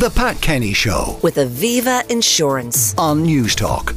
The Pat Kenny Show with Aviva Insurance. on Newstalk.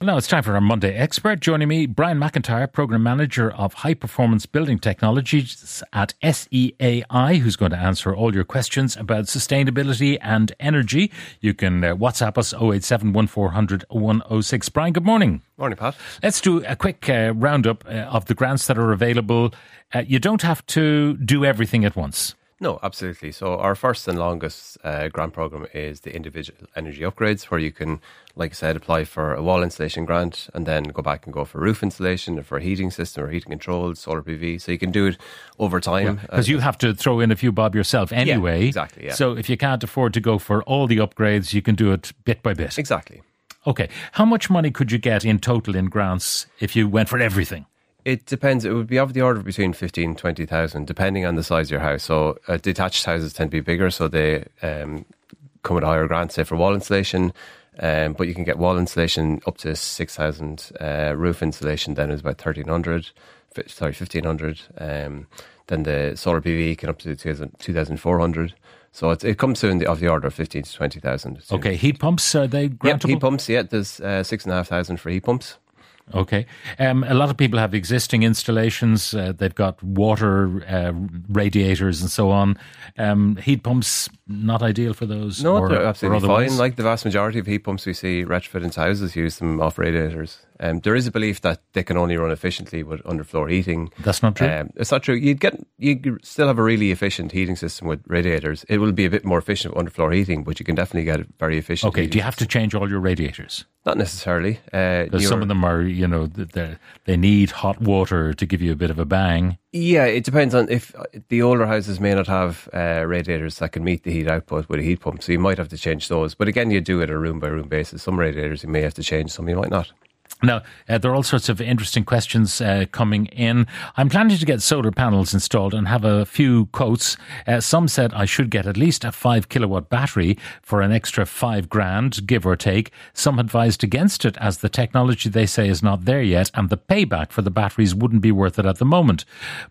Now it's time for our Monday expert. Joining me, Brian McIntyre, Program Manager of High Performance Building Technologies at SEAI, who's going to answer all your questions about sustainability and energy. You can uh, WhatsApp us 087 1400 106. Brian, good morning. Morning, Pat. Let's do a quick uh, roundup uh, of the grants that are available. Uh, you don't have to do everything at once. No, absolutely. So our first and longest uh, grant program is the individual energy upgrades, where you can, like I said, apply for a wall insulation grant and then go back and go for roof insulation or for a heating system or heating controls, solar PV. So you can do it over time. Because you have to throw in a few bob yourself anyway. exactly, yeah. So if you can't afford to go for all the upgrades, you can do it bit by bit. exactly. Okay. How much money could you get in total in grants if you went for everything? It depends. It would be of the order of between 15 and 20,000, depending on the size of your house. So uh, detached houses tend to be bigger, so they um, come with a higher grant, say for wall insulation. Um, but you can get wall insulation up to 6,000. Uh, roof insulation then is about 1,300, fi- sorry, 1,500. Um, then the solar PV can up to 2,400. So it, it comes to in the, of the order of 15 to 20,000. Okay. Heat pumps, are they Yep, heat pumps, yeah, there's uh, 6,500 for heat pumps. Okay. Um, a lot of people have existing installations. Uh, they've got water uh, radiators and so on. Um, heat pumps, not ideal for those. No, or- they're absolutely fine. Like the vast majority of heat pumps we see retrofit into houses use them off radiators. Um, there is a belief that they can only run efficiently with underfloor heating. That's not true. Um, it's not true. You'd get you still have a really efficient heating system with radiators. It will be a bit more efficient with underfloor heating, but you can definitely get very efficient. okay. Do you have to change all your radiators? Not necessarily. Uh, some of them are, you know, they they need hot water to give you a bit of a bang. Yeah, it depends on if the older houses may not have uh, radiators that can meet the heat output with a heat pump, so you might have to change those. But again, you do it a room by room basis. Some radiators you may have to change, some you might not. Now, uh, there are all sorts of interesting questions uh, coming in. I'm planning to get solar panels installed and have a few quotes. Uh, some said I should get at least a five kilowatt battery for an extra five grand, give or take. Some advised against it as the technology they say is not there yet and the payback for the batteries wouldn't be worth it at the moment.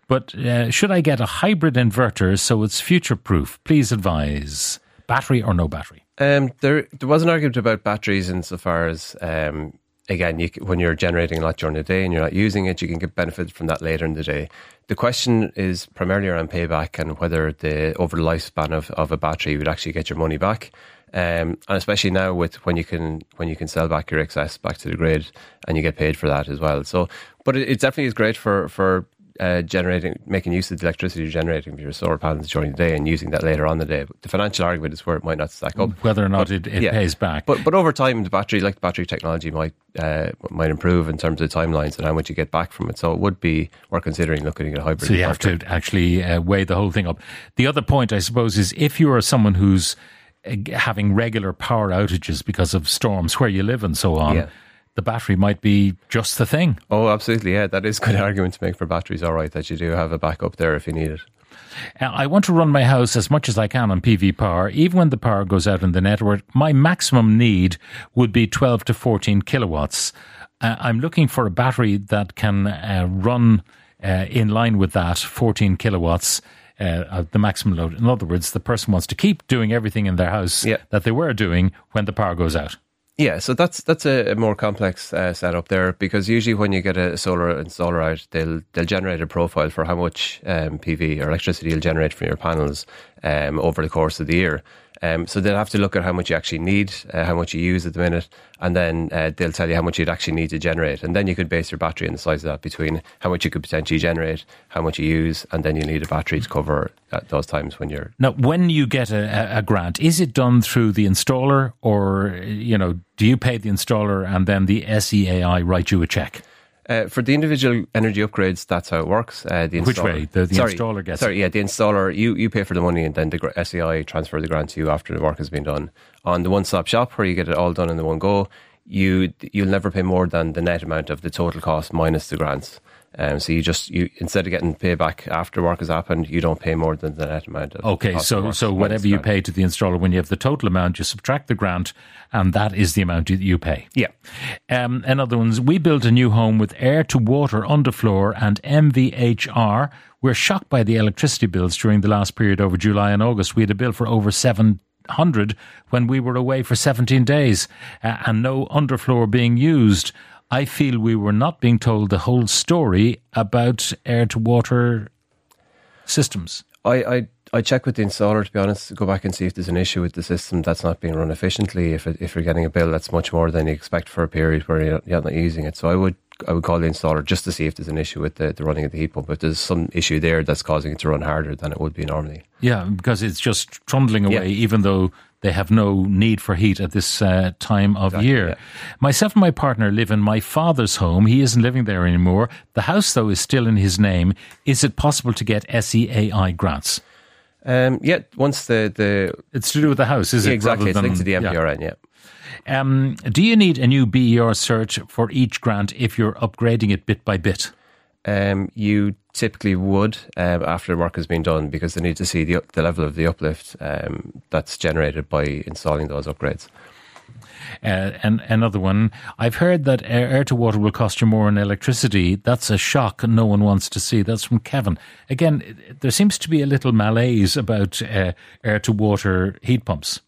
But uh, should I get a hybrid inverter so it's future proof? Please advise. Battery or no battery? Um, there, there was an argument about batteries insofar as, um, again, you, when you're generating a lot during the day and you're not using it, you can get benefit from that later in the day. The question is primarily around payback and whether the over the lifespan of, of a battery would actually get your money back. Um, and especially now with when you can when you can sell back your excess back to the grid and you get paid for that as well. So, but it, it definitely is great for for uh, generating, making use of the electricity you're generating from your solar panels during the day and using that later on in the day. But the financial argument is where it might not stack up. Whether or not But, it, it yeah. pays back. But but over time, the battery, like the battery technology, might uh, might improve in terms of timelines and how much you get back from it. So it would be worth considering looking at a hybrid. So you have to actually uh, weigh the whole thing up. The other point, I suppose, is if you are someone who's uh, having regular power outages because of storms where you live and so on, Yeah. The battery might be just the thing. Oh, absolutely. Yeah, that is a good argument to make for batteries. All right, that you do have a backup there if you need it. I want to run my house as much as I can on PV power. Even when the power goes out in the network, my maximum need would be 12 to 14 kilowatts. Uh, I'm looking for a battery that can uh, run uh, in line with that 14 kilowatts. Uh, the maximum load. In other words, the person wants to keep doing everything in their house Yeah. that they were doing when the power goes out. Yeah, so that's that's a, more complex uh, setup there because usually when you get a solar installer out, they'll they'll generate a profile for how much um, PV or electricity you'll generate from your panels um, over the course of the year. Um, so they'll have to look at how much you actually need, uh, how much you use at the minute, and then uh, they'll tell you how much you'd actually need to generate. And then you could base your battery on the size of that between how much you could potentially generate, how much you use, and then you need a battery to cover those times when you're Now, when you get a, a- a grant, is it done through the installer, or you know, do you pay the installer and then the SEAI write you a check? Uh, for the individual energy upgrades, that's how it works. Uh, the Which installer- way? The- the sorry, installer gets Sorry, yeah, the installer, you, you pay for the money and then the SEI transfer the grant to you after the work has been done. On the one-stop shop where you get it all done in the one go, you, you'll never pay more than the net amount of the total cost minus the grants. Um, so you just you instead of getting payback after work has happened, you don't pay more than the net amount of. Okay, so so whatever you pay to the installer, when you have the total amount, you subtract the grant, and that is the amount you, you pay. Yeah. Um, another one's we built a new home with air to water underfloor and MVHR We're shocked by the electricity bills during the last period over July and August. We had a bill for over seven hundred when we were away for 17 days uh, and no underfloor being used. I feel we were not being told the whole story about air to water systems. I, I I check with the installer to be honest. Go back and see if there's an issue with the system that's not being run efficiently. If it, if you're getting a bill that's much more than you expect for a period where you're, you're not using it, so I would I would call the installer just to see if there's an issue with the, the running of the heat pump. If there's some issue there that's causing it to run harder than it would be normally. Yeah, because it's just trundling away, yeah. even though they have no need for heat at this uh, time of exactly, year. Yeah. Myself and my partner live in my father's home. He isn't living there anymore. The house, though, is still in his name. Is it possible to get SEAI grants? Um, yeah, once the, the it's to do with the house, is yeah, it? Exactly, it's linked to the MPRN. Yeah. yeah. Um, do you need a new BER cert for each grant if you're upgrading it bit by bit? Um, you typically would um, after work has been done because they need to see the, the level of the uplift um, that's generated by installing those upgrades. Uh, and another one, I've heard that air, to water will cost you more in electricity. That's a shock no one wants to see. That's from Kevin. Again, there seems to be a little malaise about uh, air to water heat pumps.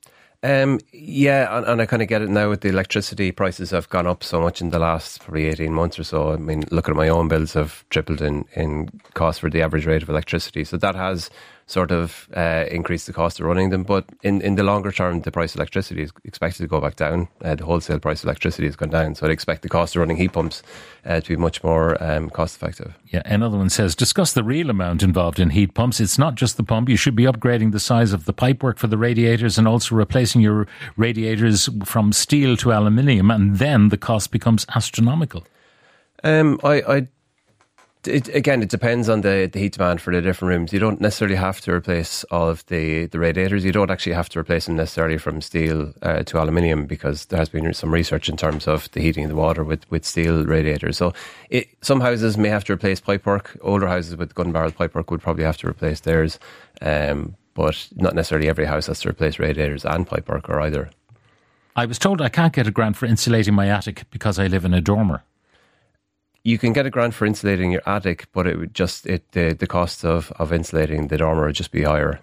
Um, yeah, and, and, I kind of get it now with the electricity prices have gone up so much in the last probably 18 months or so. I mean, look at my own bills have tripled in, in cost for the average rate of electricity. So that has sort of uh, increase the cost of running them. But in, in the longer term, the price of electricity is expected to go back down. Uh, the wholesale price of electricity has gone down. So I'd expect the cost of running heat pumps uh, to be much more um, cost effective. Yeah, another one says discuss the real amount involved in heat pumps. It's not just the pump. You should be upgrading the size of the pipework for the radiators and also replacing your radiators from steel to aluminium. And then the cost becomes astronomical. Um, I, I it, again, it depends on the, the heat demand for the different rooms. You don't necessarily have to replace all of the, the radiators. You don't actually have to replace them necessarily from steel uh, to aluminium because there has been some research in terms of the heating of the water with, with steel radiators. So it, some houses may have to replace pipework. Older houses with gun barrel pipework would probably have to replace theirs. Um, but not necessarily every house has to replace radiators and pipework or either. I was told I can't get a grant for insulating my attic because I live in a dormer you can get a grant for insulating your attic, but it would just it the the cost of of insulating the dormer would just be higher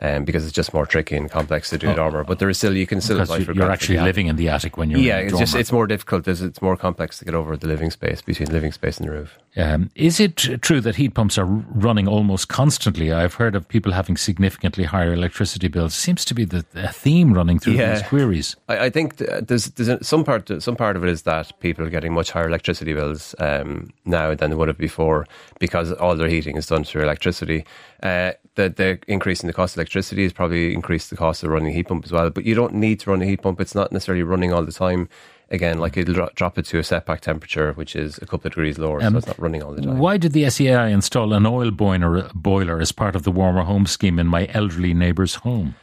um, because it's just more tricky and complex to do oh, dormer. But there is still you can still apply for. You're actually living in the attic when you're. Yeah, it's just it's more difficult. It's, it's more complex to get over the living space between living space and the roof. Um, is it true that heat pumps are running almost constantly? I've heard of people having significantly higher electricity bills. Seems to be the theme running through yeah. these queries. I, I think there's there's some part some part of it is that people are getting much higher electricity bills um, now than they would have before because all their heating is done through electricity. Uh, the, the increase in the cost of electricity has probably increased the cost of running a heat pump as well. But you don't need to run a heat pump. It's not necessarily running all the time. Again, like it'll dro- drop it to a setback temperature, which is a couple of degrees lower, um, so it's not running all the time. Why did the SEAI install an oil boiler, boiler as part of the warmer home scheme in my elderly neighbour's home?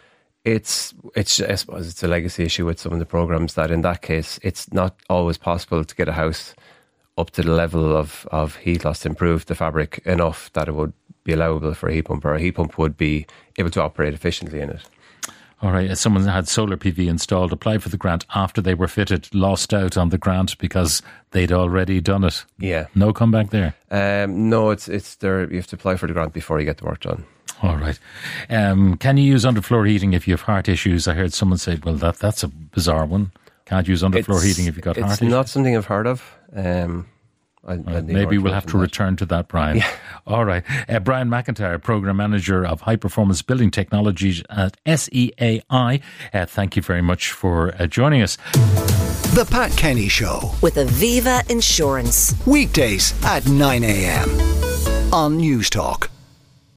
It's it's I suppose it's a legacy issue with some of the programs that in that case it's not always possible to get a house up to the level of, of heat loss to improve the fabric enough that it would be allowable for a heat pump, or a heat pump would be able to operate efficiently in it. All right. Someone had solar PV installed, applied for the grant after they were fitted, lost out on the grant because they'd already done it. Yeah. No comeback there. Um, no, it's it's there. You have to apply for the grant before you get the work done. All right. Um, can you use underfloor heating if you have heart issues? I heard someone say, "Well, that that's a bizarre one. Can't use underfloor it's, heating if you've got heart issues." It's not something I've heard of. Um, I, I maybe we'll have to that. return to that, Brian. Yeah. All right. Uh, Brian McIntyre, Program Manager of High Performance Building Technologies at SEAI. Uh, thank you very much for uh, joining us. The Pat Kenny Show with Aviva Insurance. Weekdays at 9 a.m. on Newstalk.